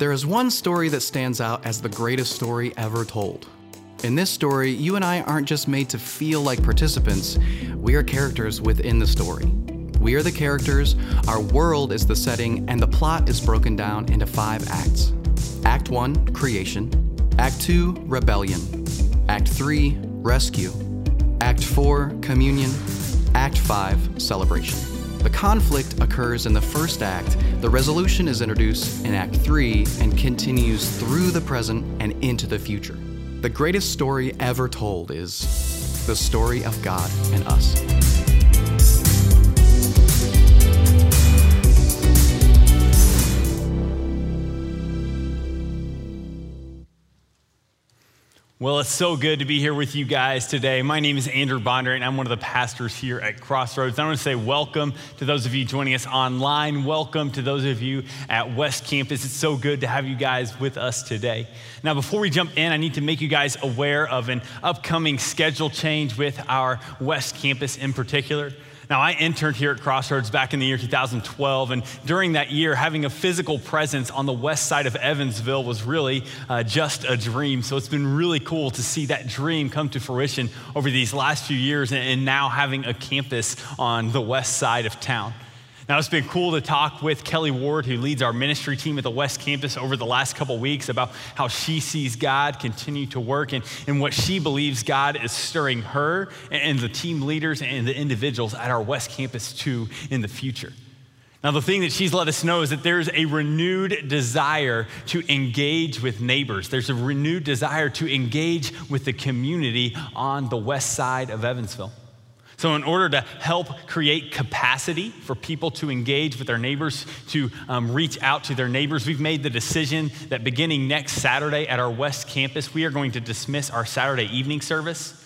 There is one story that stands out as the greatest story ever told. In this story, you and I aren't just made to feel like participants, we are characters within the story. We are the characters, our world is the setting, and the plot is broken down into five acts. Act 1, creation. Act 2, rebellion. Act 3, rescue. Act 4, communion. Act 5, celebration. The conflict occurs in the first act, the resolution is introduced in Act 3, and continues through the present and into the future. The greatest story ever told is the story of God and us. Well, it's so good to be here with you guys today. My name is Andrew Bonder, and I'm one of the pastors here at Crossroads. I want to say welcome to those of you joining us online. Welcome to those of you at West Campus. It's so good to have you guys with us today. Now, before we jump in, I need to make you guys aware of an upcoming schedule change with our West Campus in particular. Now, I interned here at Crossroads back in the year 2012, and during that year, having a physical presence on the west side of Evansville was really uh, just a dream. So it's been really cool to see that dream come to fruition over these last few years, and, and now having a campus on the west side of town. Now, it's been cool to talk with Kelly Ward, who leads our ministry team at the West Campus over the last couple weeks, about how she sees God continue to work and, and what she believes God is stirring her and the team leaders and the individuals at our West Campus to in the future. Now, the thing that she's let us know is that there's a renewed desire to engage with neighbors. There's a renewed desire to engage with the community on the west side of Evansville. So, in order to help create capacity for people to engage with their neighbors, to um, reach out to their neighbors, we've made the decision that beginning next Saturday at our West Campus, we are going to dismiss our Saturday evening service.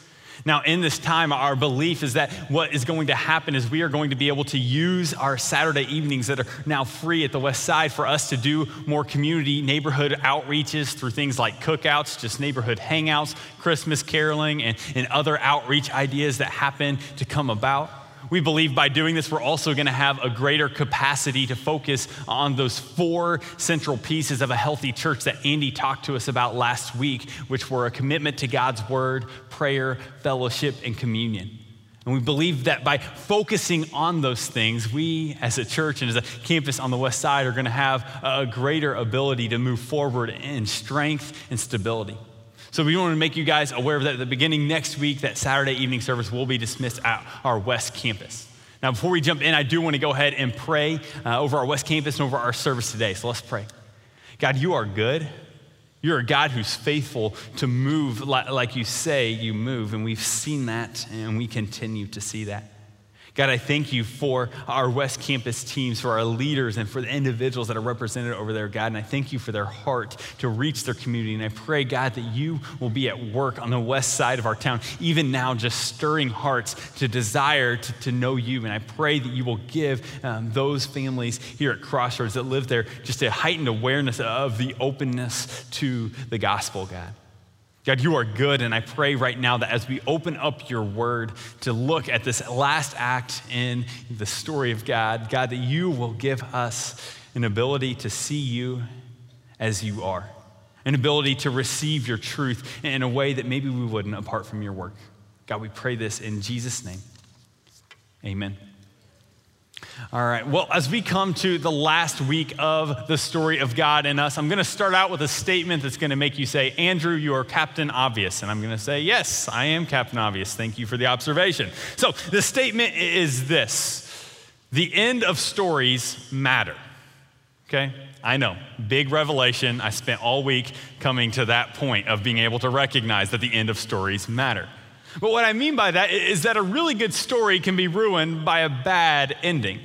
Now, in this time, our belief is that what is going to happen is we are going to be able to use our Saturday evenings that are now free at the West Side for us to do more community neighborhood outreaches through things like cookouts, just neighborhood hangouts, Christmas caroling, and, and other outreach ideas that happen to come about. We believe by doing this, we're also going to have a greater capacity to focus on those four central pieces of a healthy church that Andy talked to us about last week, which were a commitment to God's word, prayer, fellowship, and communion. And we believe that by focusing on those things, we as a church and as a campus on the west side are going to have a greater ability to move forward in strength and stability. So we want to make you guys aware of that at the beginning next week, that Saturday evening service will be dismissed at our West Campus. Now, before we jump in, I do want to go ahead and pray uh, over our West Campus and over our service today. So let's pray. God, you are good. You're a God who's faithful to move like you say you move, and we've seen that, and we continue to see that. God, I thank you for our West Campus teams, for our leaders, and for the individuals that are represented over there, God. And I thank you for their heart to reach their community. And I pray, God, that you will be at work on the west side of our town, even now, just stirring hearts to desire to, to know you. And I pray that you will give um, those families here at Crossroads that live there just a heightened awareness of the openness to the gospel, God. God, you are good, and I pray right now that as we open up your word to look at this last act in the story of God, God, that you will give us an ability to see you as you are, an ability to receive your truth in a way that maybe we wouldn't apart from your work. God, we pray this in Jesus' name. Amen. All right. Well, as we come to the last week of the story of God and us, I'm going to start out with a statement that's going to make you say, Andrew, you are Captain Obvious. And I'm going to say, Yes, I am Captain Obvious. Thank you for the observation. So the statement is this the end of stories matter. Okay? I know, big revelation. I spent all week coming to that point of being able to recognize that the end of stories matter. But what I mean by that is that a really good story can be ruined by a bad ending.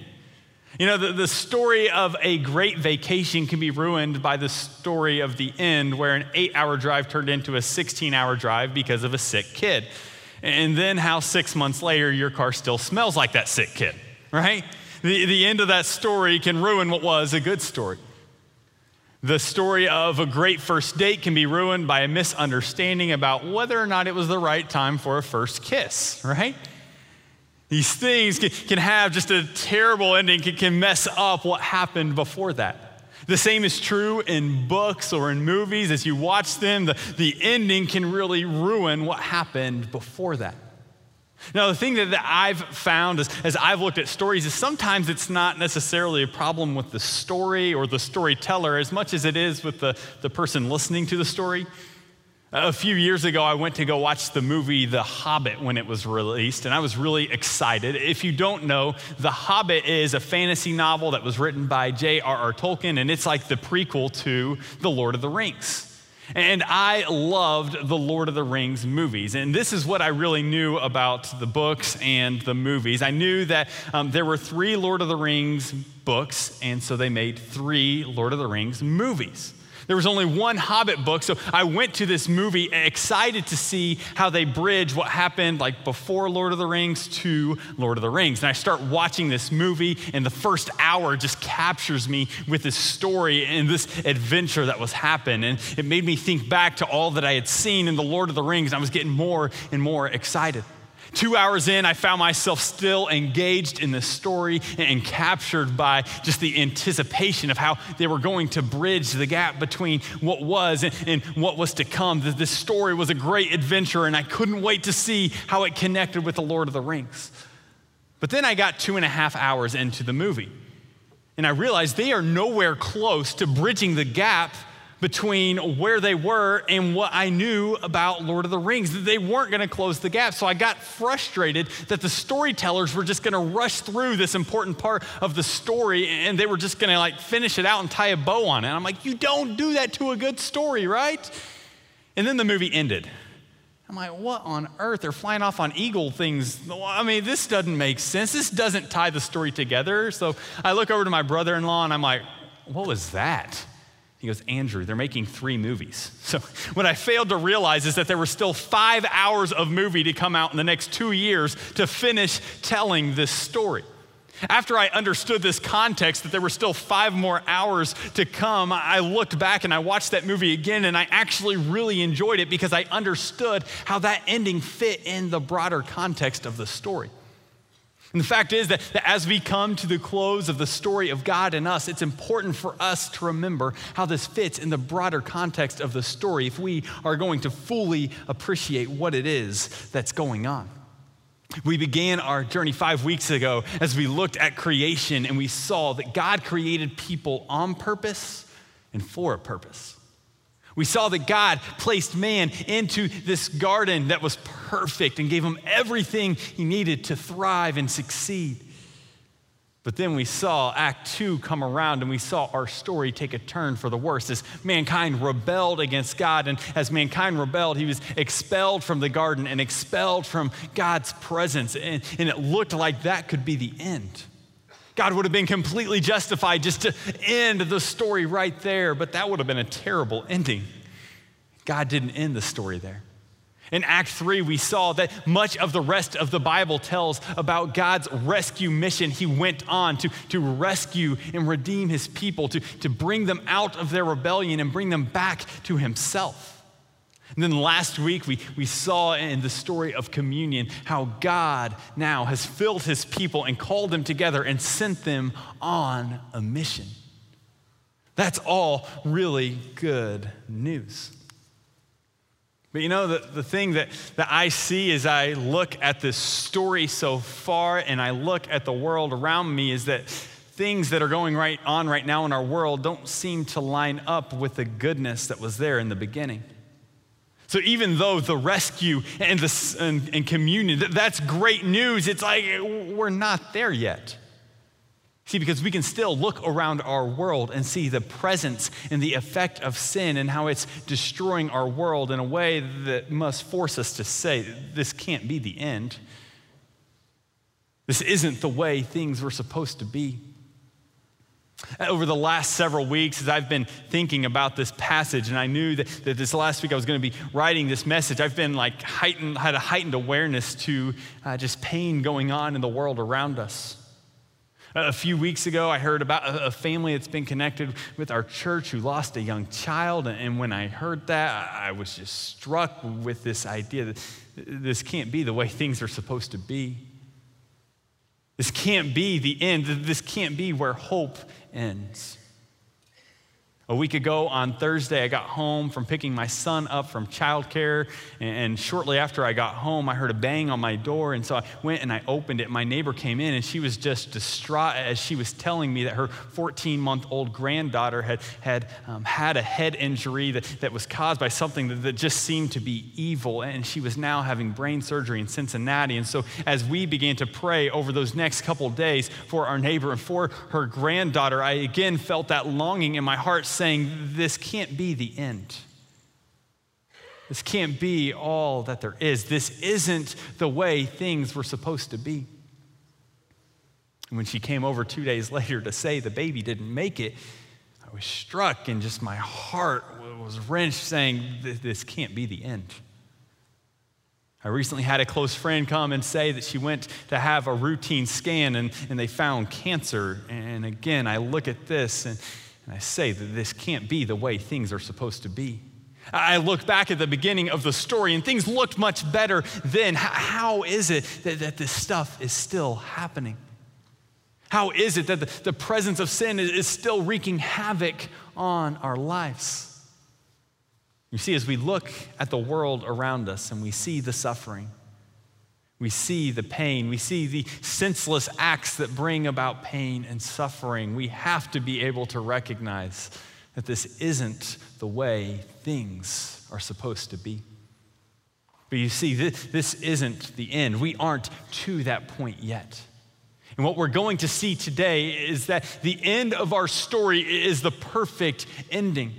You know, the, the story of a great vacation can be ruined by the story of the end, where an eight hour drive turned into a 16 hour drive because of a sick kid. And then how six months later your car still smells like that sick kid, right? The, the end of that story can ruin what was a good story. The story of a great first date can be ruined by a misunderstanding about whether or not it was the right time for a first kiss, right? These things can, have just a terrible ending, can, mess up what happened before that. The same is true in books or in movies. As you watch them, the, the ending can really ruin what happened before that. Now, the thing that, that I've found as, as I've looked at stories is sometimes it's not necessarily a problem with the story or the storyteller as much as it is with the, the person listening to the story. A few years ago, I went to go watch the movie The Hobbit when it was released, and I was really excited. If you don't know, The Hobbit is a fantasy novel that was written by J.R.R. Tolkien, and it's like the prequel to The Lord of the Rings. And I loved the Lord of the Rings movies. And this is what I really knew about the books and the movies. I knew that um, there were three Lord of the Rings books, and so they made three Lord of the Rings movies. There was only one Hobbit book, so I went to this movie excited to see how they bridge what happened like before Lord of the Rings to Lord of the Rings. And I start watching this movie, and the first hour just captures me with this story and this adventure that was happening. And it made me think back to all that I had seen in the Lord of the Rings. And I was getting more and more excited. Two hours in, I found myself still engaged in the story and captured by just the anticipation of how they were going to bridge the gap between what was and, what was to come. This story was a great adventure, and I couldn't wait to see how it connected with the Lord of the Rings. But then I got two and a half hours into the movie, and I realized they are nowhere close to bridging the gap between where they were and what I knew about Lord of the Rings. That they weren't going to close the gap. So I got frustrated that the storytellers were just going to rush through this important part of the story and they were just going to like finish it out and tie a bow on it. And I'm like, you don't do that to a good story, right? And then the movie ended. I'm like, what on earth? They're flying off on eagle things. I mean, this doesn't make sense. This doesn't tie the story together. So I look over to my brother in law and I'm like, what was that? He goes, Andrew, they're making three movies. So, what I failed to realize is that there were still five hours of movie to come out in the next two years to finish telling this story. After I understood this context, that there were still five more hours to come, I looked back and I watched that movie again, and I actually really enjoyed it because I understood how that ending fit in the broader context of the story. And the fact is that, that, as we come to the close of the story of God and us, it's important for us to remember how this fits in the broader context of the story if we are going to fully appreciate what it is that's going on. We began our journey five weeks ago as we looked at creation and we saw that God created people on purpose and for a purpose. We saw that God placed man into this garden that was perfect and gave him everything he needed to thrive and succeed. But then we saw Act Two come around and we saw our story take a turn for the worse as mankind rebelled against God. And as mankind rebelled, he was expelled from the garden and expelled from God's presence. And, and it looked like that could be the end. God would have been completely justified just to end the story right there, but that would have been a terrible ending. God didn't end the story there. In Act 3, we saw that much of the rest of the Bible tells about God's rescue mission. He went on to, to rescue and redeem his people, to, to bring them out of their rebellion and bring them back to himself. And then last week, we, we saw in the story of communion how God now has filled his people and called them together and sent them on a mission. That's all really good news. But you know, the, the thing that, that I see as I look at this story so far and I look at the world around me is that things that are going right on right now in our world don't seem to line up with the goodness that was there in the beginning. So even though the rescue and, the, and, and communion, that's great news, it's like we're not there yet. See, because we can still look around our world and see the presence and the effect of sin and how it's destroying our world in a way that must force us to say, this can't be the end. This isn't the way things were supposed to be. Over the last several weeks, as I've been thinking about this passage, and I knew that, that this last week I was going to be writing this message, I've been like heightened, had a heightened awareness to uh, just pain going on in the world around us. A few weeks ago, I heard about a family that's been connected with our church who lost a young child. And when I heard that, I was just struck with this idea that this can't be the way things are supposed to be. This can't be the end. This can't be where hope ends. A week ago on Thursday, I got home from picking my son up from childcare. And shortly after I got home, I heard a bang on my door. And so I went and I opened it. My neighbor came in and she was just distraught as she was telling me that her 14 month old granddaughter had had, um, had a head injury that, that was caused by something that, that just seemed to be evil. And she was now having brain surgery in Cincinnati. And so as we began to pray over those next couple days for our neighbor and for her granddaughter, I again felt that longing in my heart saying, This can't be the end. This can't be all that there is. This isn't the way things were supposed to be. And when she came over two days later to say the baby didn't make it, I was struck and just my heart was wrenched, saying, This can't be the end. I recently had a close friend come and say that she went to have a routine scan and, and they found cancer. And again, I look at this and, and I say that this can't be the way things are supposed to be. I look back at the beginning of the story and things looked much better then. How is it that, that this stuff is still happening? How is it that the, the presence of sin is, is still wreaking havoc on our lives? You see, as we look at the world around us and we see the suffering, we see the pain. We see the senseless acts that bring about pain and suffering. We have to be able to recognize that this isn't the way things are supposed to be. But you see, this, this isn't the end. We aren't to that point yet. And what we're going to see today is that the end of our story is the perfect ending.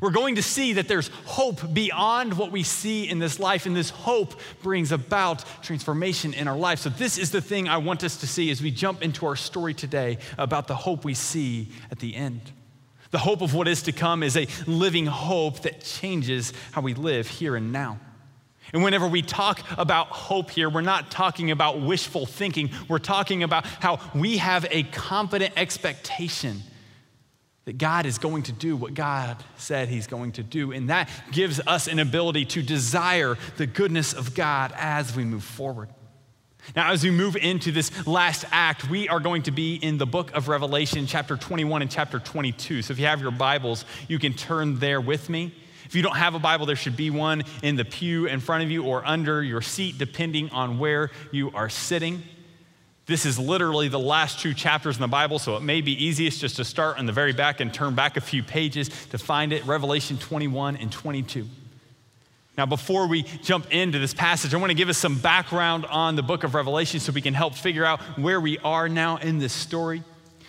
We're going to see that there's hope beyond what we see in this life, and this hope brings about transformation in our life. So, this is the thing I want us to see as we jump into our story today about the hope we see at the end. The hope of what is to come is a living hope that changes how we live here and now. And whenever we talk about hope here, we're not talking about wishful thinking. We're talking about how we have a confident expectation that God is going to do what God said He's going to do. And that gives us an ability to desire the goodness of God as we move forward. Now, as we move into this last act, we are going to be in the book of Revelation, chapter 21 and chapter 22. So if you have your Bibles, you can turn there with me. If you don't have a Bible, there should be one in the pew in front of you or under your seat, depending on where you are sitting. This is literally the last two chapters in the Bible, so it may be easiest just to start on the very back and turn back a few pages to find it Revelation 21 and 22. Now, before we jump into this passage, I want to give us some background on the book of Revelation so we can help figure out where we are now in this story.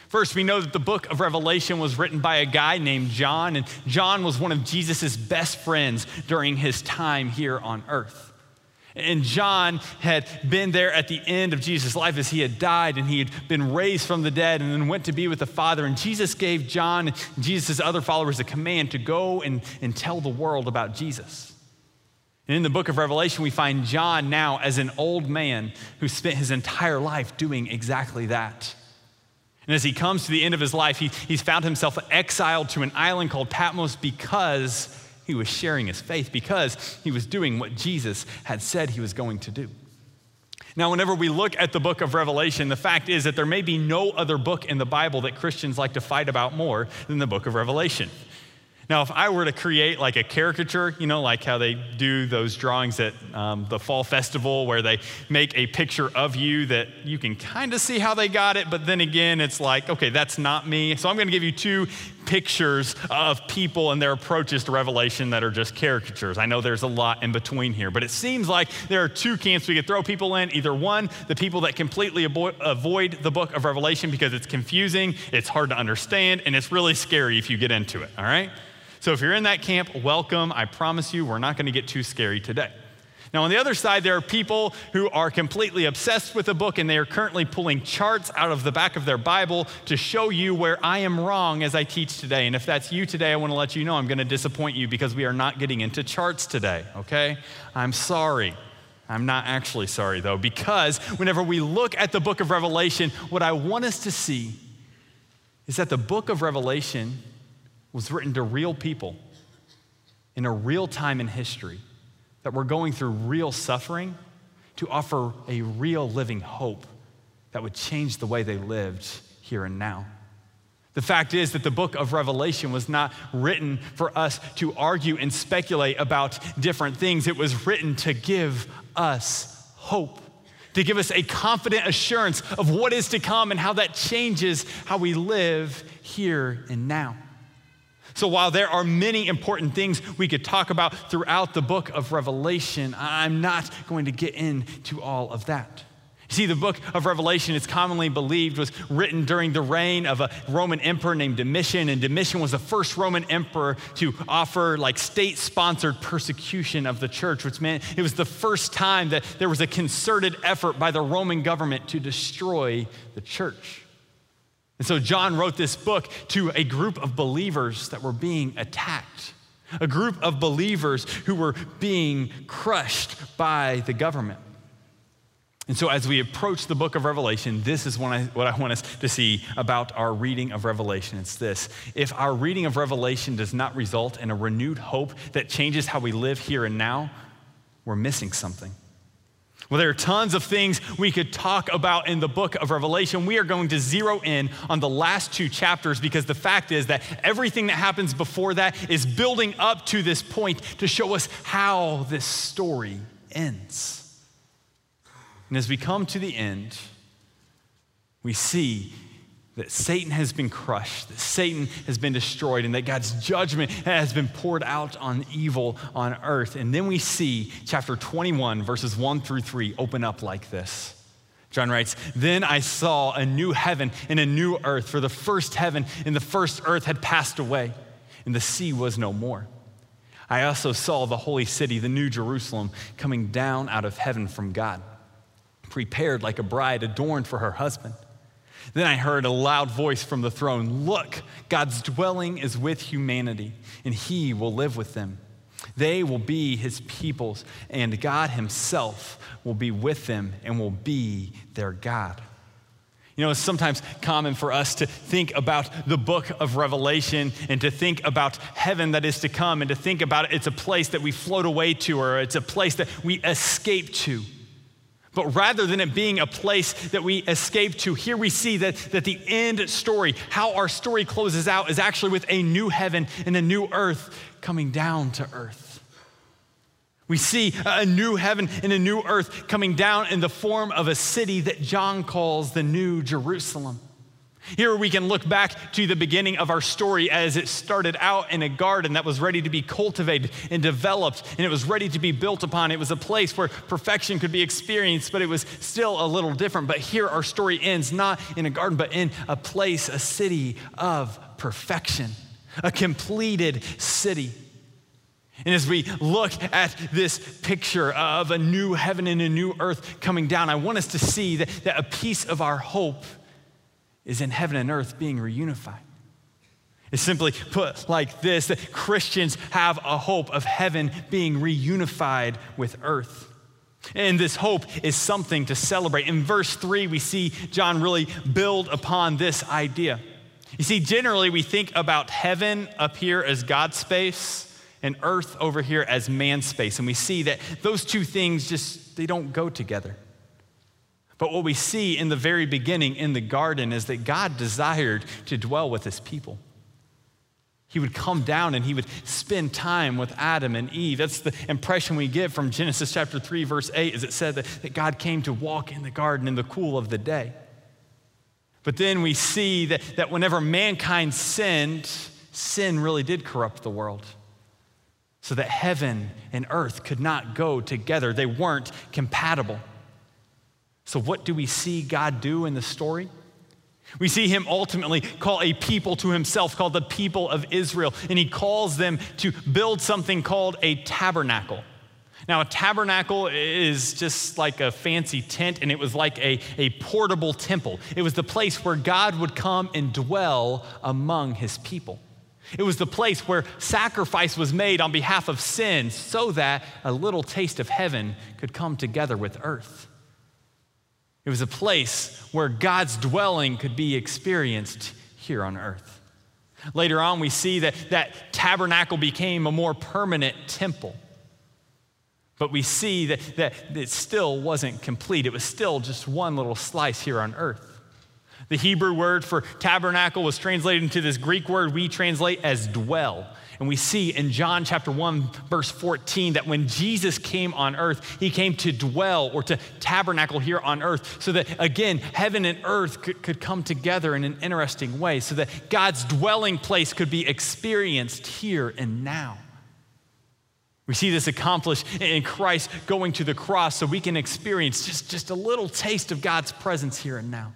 First, we know that the book of Revelation was written by a guy named John, and John was one of Jesus' best friends during his time here on earth. And John had been there at the end of Jesus' life as he had died and he had been raised from the dead and then went to be with the Father. And Jesus gave John Jesus' other followers a command to go and, and tell the world about Jesus. And in the book of Revelation, we find John now as an old man who spent his entire life doing exactly that. And as he comes to the end of his life, he, he's found himself exiled to an island called Patmos because he was sharing his faith because he was doing what Jesus had said he was going to do. Now, whenever we look at the book of Revelation, the fact is that there may be no other book in the Bible that Christians like to fight about more than the book of Revelation. Now, if I were to create like a caricature, you know, like how they do those drawings at um, the fall festival where they make a picture of you that you can kind of see how they got it, but then again, it's like, okay, that's not me. So I'm going to give you two pictures of people and their approaches to Revelation that are just caricatures. I know there's a lot in between here, but it seems like there are two camps we could throw people in. Either one, the people that completely avoid the book of Revelation because it's confusing, it's hard to understand, and it's really scary if you get into it, all right? So if you're in that camp, welcome. I promise you, we're not going to get too scary today. Now, on the other side, there are people who are completely obsessed with the book and they are currently pulling charts out of the back of their Bible to show you where I am wrong as I teach today. And if that's you today, I want to let you know I'm going to disappoint you because we are not getting into charts today, okay? I'm sorry. I'm not actually sorry, though, because whenever we look at the book of Revelation, what I want us to see is that the book of Revelation was written to real people in a real time in history that were going through real suffering to offer a real living hope that would change the way they lived here and now. The fact is that the book of Revelation was not written for us to argue and speculate about different things. It was written to give us hope, to give us a confident assurance of what is to come and how that changes how we live here and now. So, while there are many important things we could talk about throughout the book of Revelation, I'm not going to get into all of that. See, the book of Revelation, it's commonly believed, was written during the reign of a Roman emperor named Domitian. And Domitian was the first Roman emperor to offer like state sponsored persecution of the church, which meant it was the first time that there was a concerted effort by the Roman government to destroy the church. And so John wrote this book to a group of believers that were being attacked, a group of believers who were being crushed by the government. And so, as we approach the book of Revelation, this is what I, what I want us to see about our reading of Revelation. It's this if our reading of Revelation does not result in a renewed hope that changes how we live here and now, we're missing something. Well, there are tons of things we could talk about in the book of Revelation. We are going to zero in on the last two chapters because the fact is that everything that happens before that is building up to this point to show us how this story ends. And as we come to the end, we see that Satan has been crushed, that Satan has been destroyed, and that God's judgment has been poured out on evil on earth. And then we see chapter 21, verses 1 through 3, open up like this. John writes, Then I saw a new heaven and a new earth, for the first heaven and the first earth had passed away, and the sea was no more. I also saw the holy city, the new Jerusalem, coming down out of heaven from God prepared like a bride adorned for her husband. Then I heard a loud voice from the throne Look, God's dwelling is with humanity, and he will live with them. They will be his peoples, and God himself will be with them and will be their God. You know, it's sometimes common for us to think about the book of Revelation and to think about heaven that is to come and to think about it, it's a place that we float away to or it's a place that we escape to. But rather than it being a place that we escape to, here we see that, that the end story, how our story closes out, is actually with a new heaven and a new earth coming down to earth. We see a new heaven and a new earth coming down in the form of a city that John calls the New Jerusalem. Here we can look back to the beginning of our story as it started out in a garden that was ready to be cultivated and developed, and it was ready to be built upon. It was a place where perfection could be experienced, but it was still a little different. But here our story ends not in a garden, but in a place, a city of perfection, a completed city. And as we look at this picture of a new heaven and a new earth coming down, I want us to see that, that a piece of our hope is in heaven and earth being reunified. It's simply put like this that Christians have a hope of heaven being reunified with earth. And this hope is something to celebrate. In verse 3, we see John really build upon this idea. You see, generally we think about heaven up here as God's space and earth over here as man's space. And we see that those two things just they don't go together. But what we see in the very beginning in the garden is that God desired to dwell with his people. He would come down and he would spend time with Adam and Eve. That's the impression we get from Genesis chapter 3, verse 8, as it said that, that God came to walk in the garden in the cool of the day. But then we see that, that whenever mankind sinned, sin really did corrupt the world. So that heaven and earth could not go together, they weren't compatible. So, what do we see God do in the story? We see him ultimately call a people to himself called the people of Israel, and he calls them to build something called a tabernacle. Now, a tabernacle is just like a fancy tent, and it was like a, a portable temple. It was the place where God would come and dwell among his people. It was the place where sacrifice was made on behalf of sin so that a little taste of heaven could come together with earth. It was a place where God's dwelling could be experienced here on earth. Later on, we see that that tabernacle became a more permanent temple. But we see that, that it still wasn't complete. It was still just one little slice here on earth. The Hebrew word for tabernacle was translated into this Greek word we translate as dwell. And we see in John chapter 1, verse 14, that when Jesus came on earth, he came to dwell or to tabernacle here on earth so that, again, heaven and earth could, could come together in an interesting way, so that God's dwelling place could be experienced here and now. We see this accomplished in Christ going to the cross so we can experience just, just a little taste of God's presence here and now.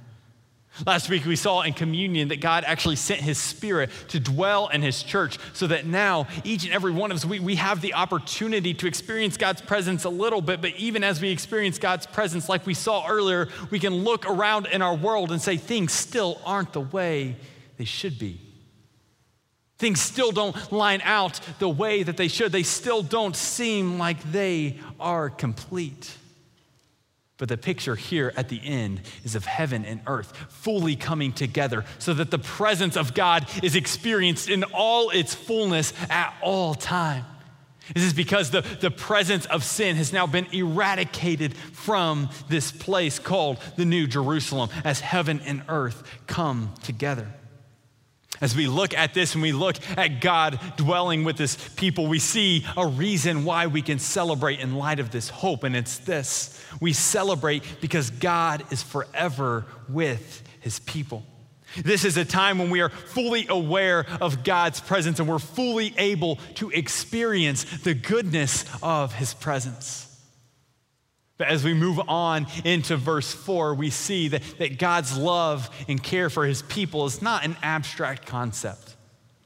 Last week we saw in communion that God actually sent his spirit to dwell in his church so that now each and every one of us, we, we have the opportunity to experience God's presence a little bit. But even as we experience God's presence, like we saw earlier, we can look around in our world and say things still aren't the way they should be. Things still don't line out the way that they should. They still don't seem like they are complete. But the picture here at the end is of heaven and earth fully coming together so that the presence of God is experienced in all its fullness at all time. This is because the, the presence of sin has now been eradicated from this place called the New Jerusalem as heaven and earth come together. As we look at this and we look at God dwelling with his people, we see a reason why we can celebrate in light of this hope, and it's this we celebrate because God is forever with his people. This is a time when we are fully aware of God's presence and we're fully able to experience the goodness of his presence. But as we move on into verse 4, we see that, that God's love and care for his people is not an abstract concept.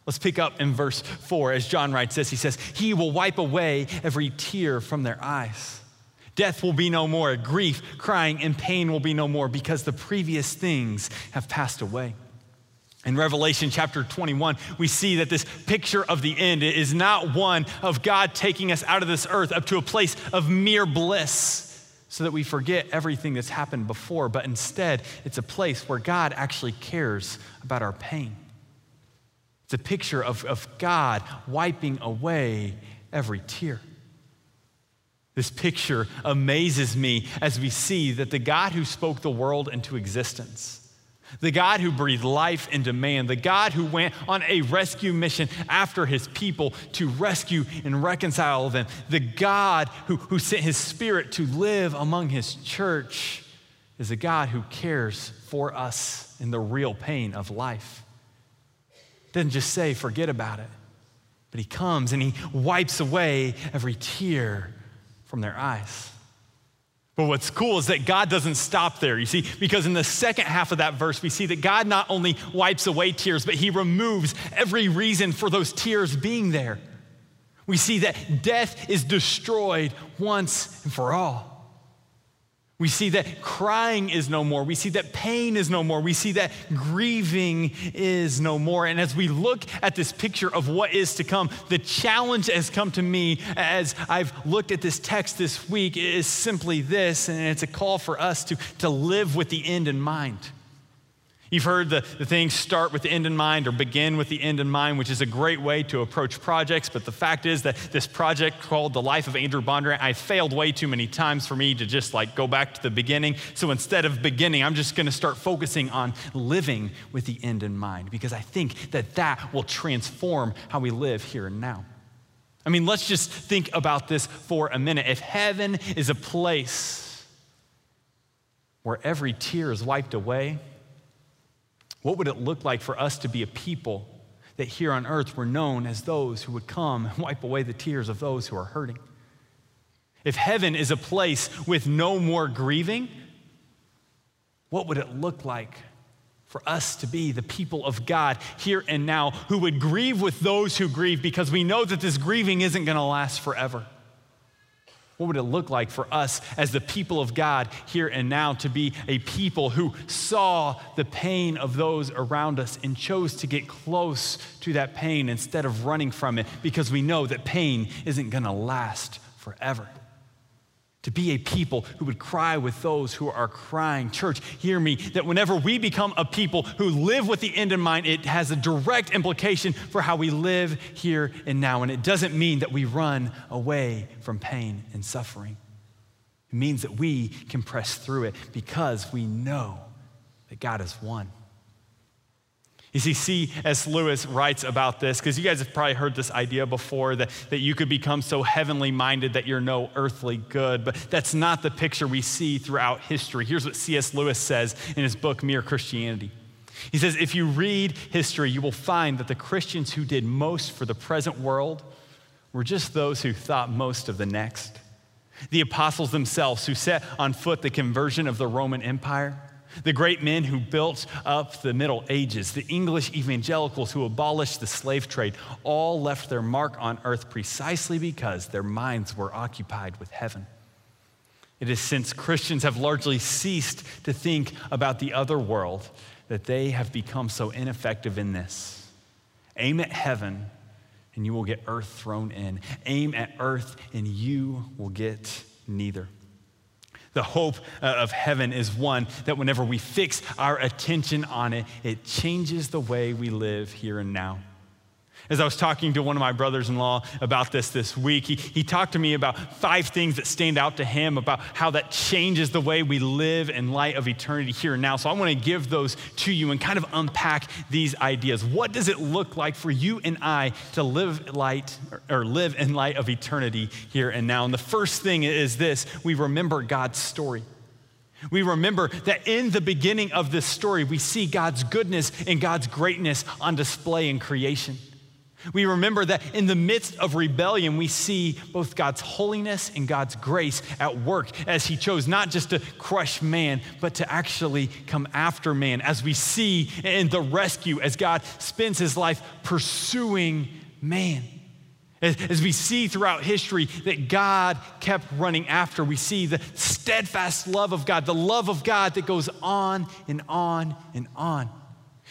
Let's pick up in verse 4 as John writes this. He says, He will wipe away every tear from their eyes. Death will be no more. Grief, crying, and pain will be no more because the previous things have passed away. In Revelation chapter 21, we see that this picture of the end is not one of God taking us out of this earth up to a place of mere bliss so that we forget everything that's happened before, but instead, it's a place where God actually cares about our pain. It's a picture of, of God wiping away every tear. This picture amazes me as we see that the God who spoke the world into existence the God who breathed life into man, the God who went on a rescue mission after his people to rescue and reconcile them, the God who, who sent his spirit to live among his church is a God who cares for us in the real pain of life. Doesn't just say, forget about it, but he comes and he wipes away every tear from their eyes. But what's cool is that God doesn't stop there, you see, because in the second half of that verse, we see that God not only wipes away tears, but he removes every reason for those tears being there. We see that death is destroyed once and for all. We see that crying is no more. We see that pain is no more. We see that grieving is no more. And as we look at this picture of what is to come, the challenge has come to me as I've looked at this text this week is simply this, and it's a call for us to, to live with the end in mind. You've heard the, the things start with the end in mind or begin with the end in mind, which is a great way to approach projects. But the fact is that this project called The Life of Andrew Bondurant, I failed way too many times for me to just like go back to the beginning. So instead of beginning, I'm just going to start focusing on living with the end in mind because I think that that will transform how we live here and now. I mean, let's just think about this for a minute. If heaven is a place where every tear is wiped away, what would it look like for us to be a people that here on earth were known as those who would come and wipe away the tears of those who are hurting? If heaven is a place with no more grieving, what would it look like for us to be the people of God here and now who would grieve with those who grieve because we know that this grieving isn't going to last forever? What would it look like for us as the people of God here and now to be a people who saw the pain of those around us and chose to get close to that pain instead of running from it because we know that pain isn't going to last forever? To be a people who would cry with those who are crying. Church, hear me that whenever we become a people who live with the end in mind, it has a direct implication for how we live here and now. And it doesn't mean that we run away from pain and suffering. It means that we can press through it because we know that God is won. You see, C.S. Lewis writes about this because you guys have probably heard this idea before that, that you could become so heavenly minded that you're no earthly good, but that's not the picture we see throughout history. Here's what C.S. Lewis says in his book, Mere Christianity. He says, If you read history, you will find that the Christians who did most for the present world were just those who thought most of the next. The apostles themselves, who set on foot the conversion of the Roman Empire, the great men who built up the Middle Ages, the English evangelicals who abolished the slave trade, all left their mark on earth precisely because their minds were occupied with heaven. It is since Christians have largely ceased to think about the other world that they have become so ineffective in this. Aim at heaven, and you will get earth thrown in. Aim at earth, and you will get neither. The hope uh, of heaven is one that whenever we fix our attention on it, it changes the way we live here and now. As I was talking to one of my brothers in law about this this week, he, he talked to me about five things that stand out to him about how that changes the way we live in light of eternity here and now. So I want to give those to you and kind of unpack these ideas. What does it look like for you and I to live light or, or live in light of eternity here and now? And the first thing is this we remember God's story. We remember that in the beginning of this story, we see God's goodness and God's greatness on display in creation. We remember that in the midst of rebellion, we see both God's holiness and God's grace at work as He chose not just to crush man, but to actually come after man. As we see in the rescue, as God spends His life pursuing man. As, we see throughout history that God kept running after, we see the steadfast love of God, the love of God that goes on and on and on.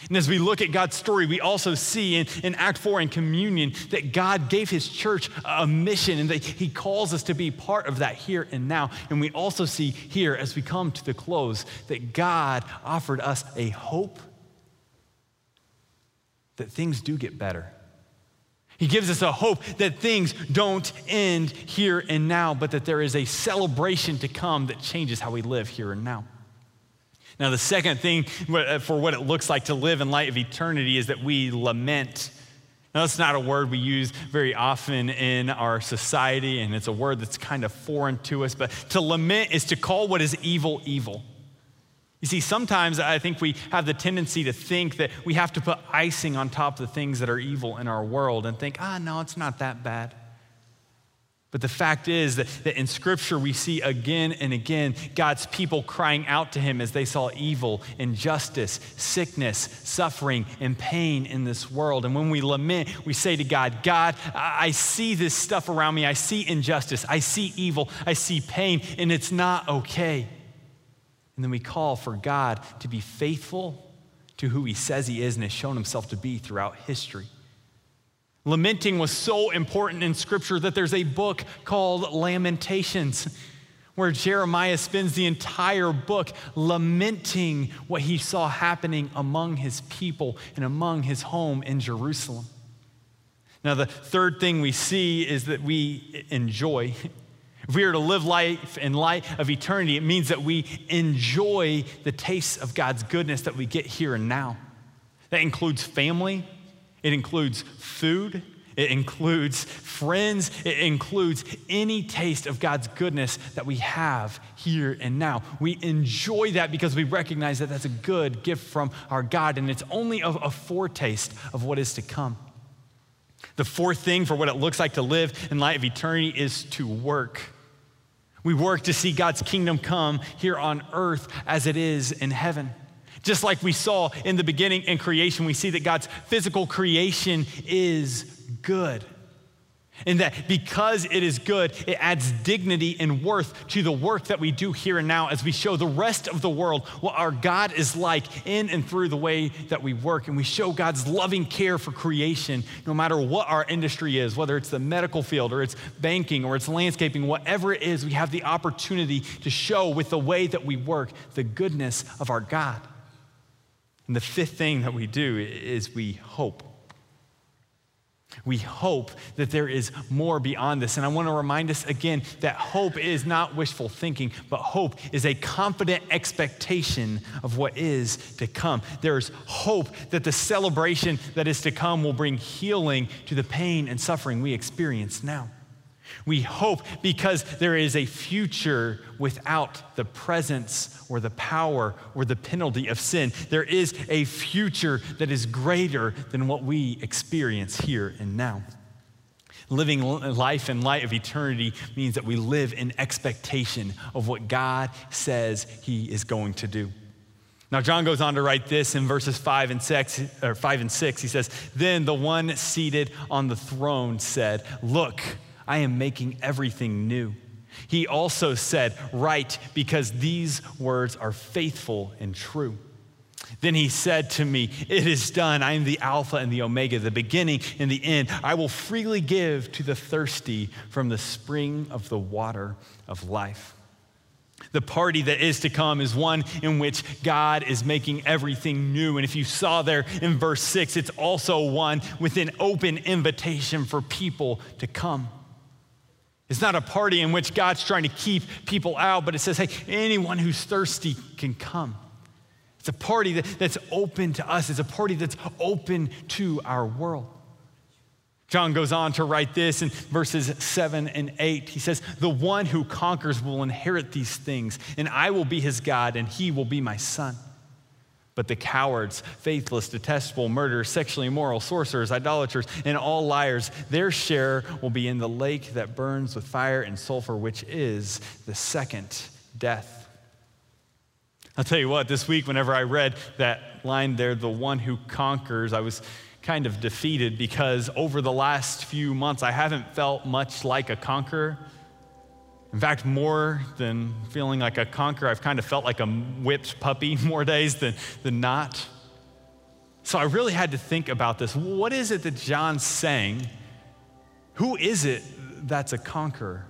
And as we look at God's story, we also see in, in, Act 4 in communion that God gave his church a mission and that he calls us to be part of that here and now. And we also see here, as we come to the close, that God offered us a hope that things do get better. He gives us a hope that things don't end here and now, but that there is a celebration to come that changes how we live here and now. Now, the second thing uh, for what it looks like to live in light of eternity is that we lament. Now, that's not a word we use very often in our society, and it's a word that's kind of foreign to us, but to lament is to call what is evil, evil. You see, sometimes I think we have the tendency to think that we have to put icing on top of the things that are evil in our world and think, ah, no, it's not that bad. But the fact is that, that in Scripture, we see again and again God's people crying out to Him as they saw evil, injustice, sickness, suffering, and pain in this world. And when we lament, we say to God, God, I see this stuff around me. I see injustice. I see evil. I see pain, and it's not okay. And then we call for God to be faithful to who He says He is and has shown Himself to be throughout history. Lamenting was so important in Scripture that there's a book called Lamentations, where Jeremiah spends the entire book lamenting what he saw happening among his people and among his home in Jerusalem. Now, the third thing we see is that we enjoy. If we are to live life in light of eternity, it means that we enjoy the taste of God's goodness that we get here and now. That includes family, it includes food, it includes friends, it includes any taste of God's goodness that we have here and now. We enjoy that because we recognize that that's a good gift from our God, and it's only a, a foretaste of what is to come. The fourth thing for what it looks like to live in light of eternity is to work. We work to see God's kingdom come here on earth as it is in heaven. Just like we saw in the beginning in creation, we see that God's physical creation is good. And that because it is good, it adds dignity and worth to the work that we do here and now as we show the rest of the world what our God is like in and through the way that we work. And we show God's loving care for creation, no matter what our industry is, whether it's the medical field or it's banking or it's landscaping, whatever it is, we have the opportunity to show with the way that we work the goodness of our God. And the fifth thing that we do is we hope. We hope that there is more beyond this. And I want to remind us again that hope is not wishful thinking, but hope is a confident expectation of what is to come. There's hope that the celebration that is to come will bring healing to the pain and suffering we experience now. We hope because there is a future without the presence or the power or the penalty of sin. There is a future that is greater than what we experience here and now. Living life in light of eternity means that we live in expectation of what God says He is going to do. Now, John goes on to write this in verses five and six, or five and six. He says, Then the one seated on the throne said, Look, I am making everything new. He also said, Write, because these words are faithful and true. Then he said to me, It is done. I am the Alpha and the Omega, the beginning and the end. I will freely give to the thirsty from the spring of the water of life. The party that is to come is one in which God is making everything new. And if you saw there in verse 6, it's also one with an open invitation for people to come. It's not a party in which God's trying to keep people out, but it says, hey, anyone who's thirsty can come. It's a party that, that's open to us, it's a party that's open to our world. John goes on to write this in verses 7 and 8. He says, The one who conquers will inherit these things, and I will be his God, and he will be my son. But the cowards, faithless, detestable, murderers, sexually immoral, sorcerers, idolaters, and all liars, their share will be in the lake that burns with fire and sulfur, which is the second death. I'll tell you what, this week, whenever I read that line there, the one who conquers, I was kind of defeated because over the last few months, I haven't felt much like a conqueror. In fact, more than feeling like a conqueror, I've kind of felt like a whipped puppy more days than, than not. So I really had to think about this. What is it that John's saying? Who is it that's a conqueror?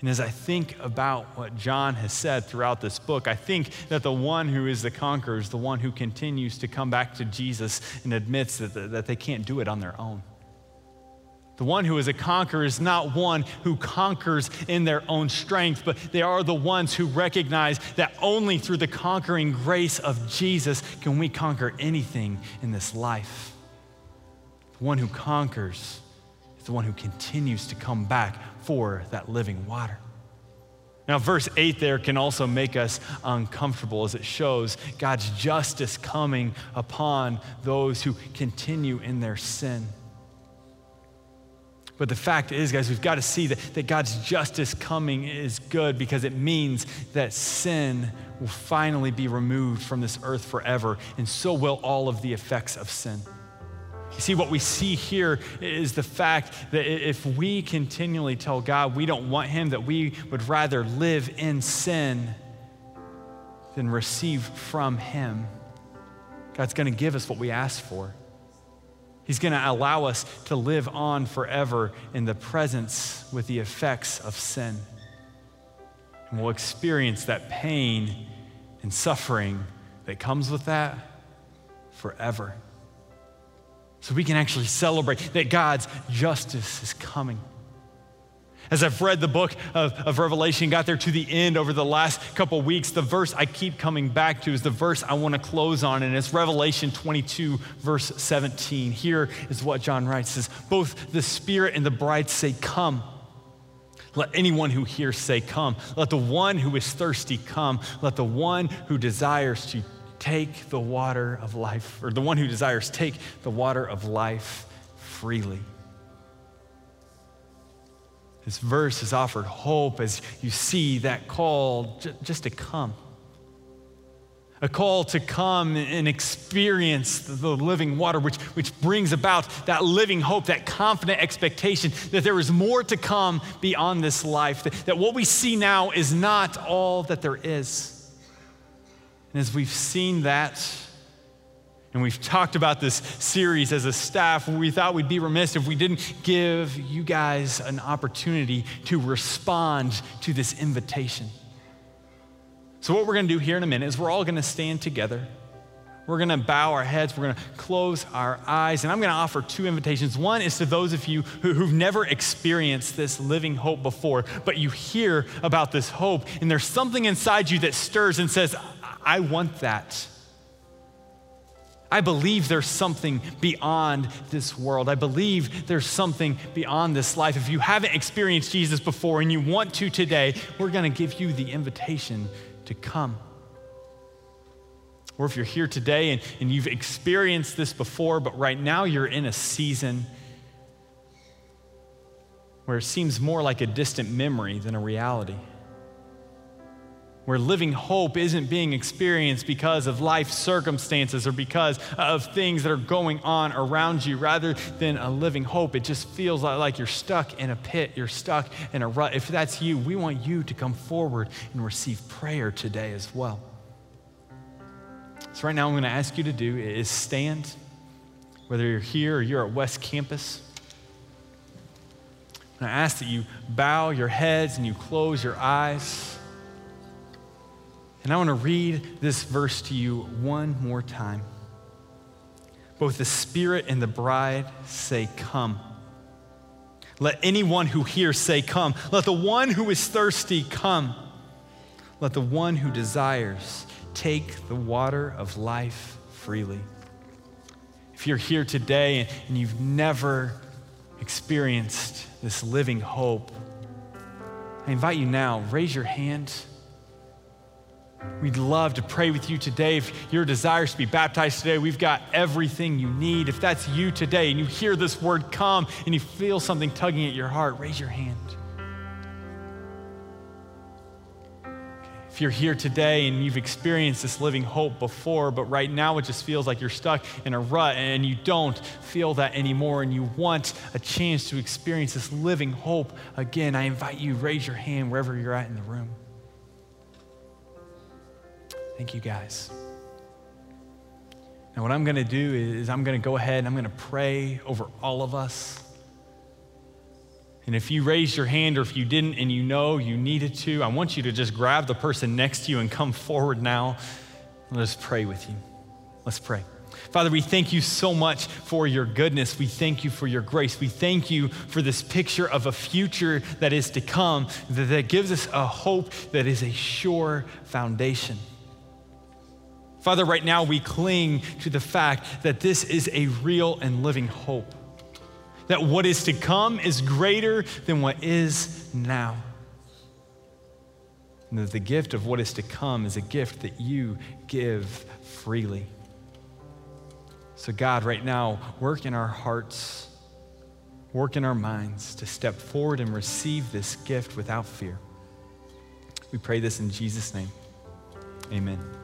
And as I think about what John has said throughout this book, I think that the one who is the conqueror is the one who continues to come back to Jesus and admits that, that they can't do it on their own. The one who is a conqueror is not one who conquers in their own strength, but they are the ones who recognize that only through the conquering grace of Jesus can we conquer anything in this life. The one who conquers is the one who continues to come back for that living water. Now, verse 8 there can also make us uncomfortable as it shows God's justice coming upon those who continue in their sin. But the fact is, guys, we've got to see that, that God's justice coming is good because it means that sin will finally be removed from this earth forever, and so will all of the effects of sin. You see, what we see here is the fact that if we continually tell God we don't want Him, that we would rather live in sin than receive from Him, God's going to give us what we ask for. He's going to allow us to live on forever in the presence with the effects of sin. And we'll experience that pain and suffering that comes with that forever. So we can actually celebrate that God's justice is coming. As I've read the book of, of Revelation, got there to the end over the last couple weeks, the verse I keep coming back to is the verse I want to close on, and it's Revelation 22, verse 17. Here is what John writes says, Both the Spirit and the bride say, Come. Let anyone who hears say, Come. Let the one who is thirsty come. Let the one who desires to take the water of life, or the one who desires, take the water of life freely. This verse has offered hope as you see that call just to come. A call to come and experience the living water, which, which brings about that living hope, that confident expectation that there is more to come beyond this life, that, that what we see now is not all that there is. And as we've seen that, and we've talked about this series as a staff, we thought we'd be remiss if we didn't give you guys an opportunity to respond to this invitation. So, what we're going to do here in a minute is we're all going to stand together. We're going to bow our heads, we're going to close our eyes, and I'm going to offer two invitations. One is to those of you who, who've never experienced this living hope before, but you hear about this hope, and there's something inside you that stirs and says, I want that. I believe there's something beyond this world. I believe there's something beyond this life. If you haven't experienced Jesus before and you want to today, we're going to give you the invitation to come. Or if you're here today and, and you've experienced this before, but right now you're in a season where it seems more like a distant memory than a reality. Where living hope isn't being experienced because of life circumstances or because of things that are going on around you, rather than a living hope. It just feels like you're stuck in a pit, you're stuck in a rut. If that's you, we want you to come forward and receive prayer today as well. So, right now, I'm going to ask you to do is stand, whether you're here or you're at West Campus. And I ask that you bow your heads and you close your eyes. And I want to read this verse to you one more time. Both the Spirit and the bride say, Come. Let anyone who hears say, Come. Let the one who is thirsty come. Let the one who desires take the water of life freely. If you're here today and you've never experienced this living hope, I invite you now, raise your hand. We'd love to pray with you today. If your desire is to be baptized today, we've got everything you need. If that's you today and you hear this word come and you feel something tugging at your heart, raise your hand. If you're here today and you've experienced this living hope before, but right now it just feels like you're stuck in a rut and you don't feel that anymore and you want a chance to experience this living hope again, I invite you raise your hand wherever you're at in the room. Thank you guys. Now, what I'm going to do is I'm going to go ahead and I'm going to pray over all of us. And if you raised your hand or if you didn't and you know you needed to, I want you to just grab the person next to you and come forward now. Let's pray with you. Let's pray. Father, we thank you so much for your goodness. We thank you for your grace. We thank you for this picture of a future that is to come, that, that gives us a hope that is a sure foundation. Father, right now we cling to the fact that this is a real and living hope that what is to come is greater than what is now. And that the gift of what is to come is a gift that you give freely. So, God, right now, work in our hearts, work in our minds to step forward and receive this gift without fear. We pray this in Jesus' name. Amen.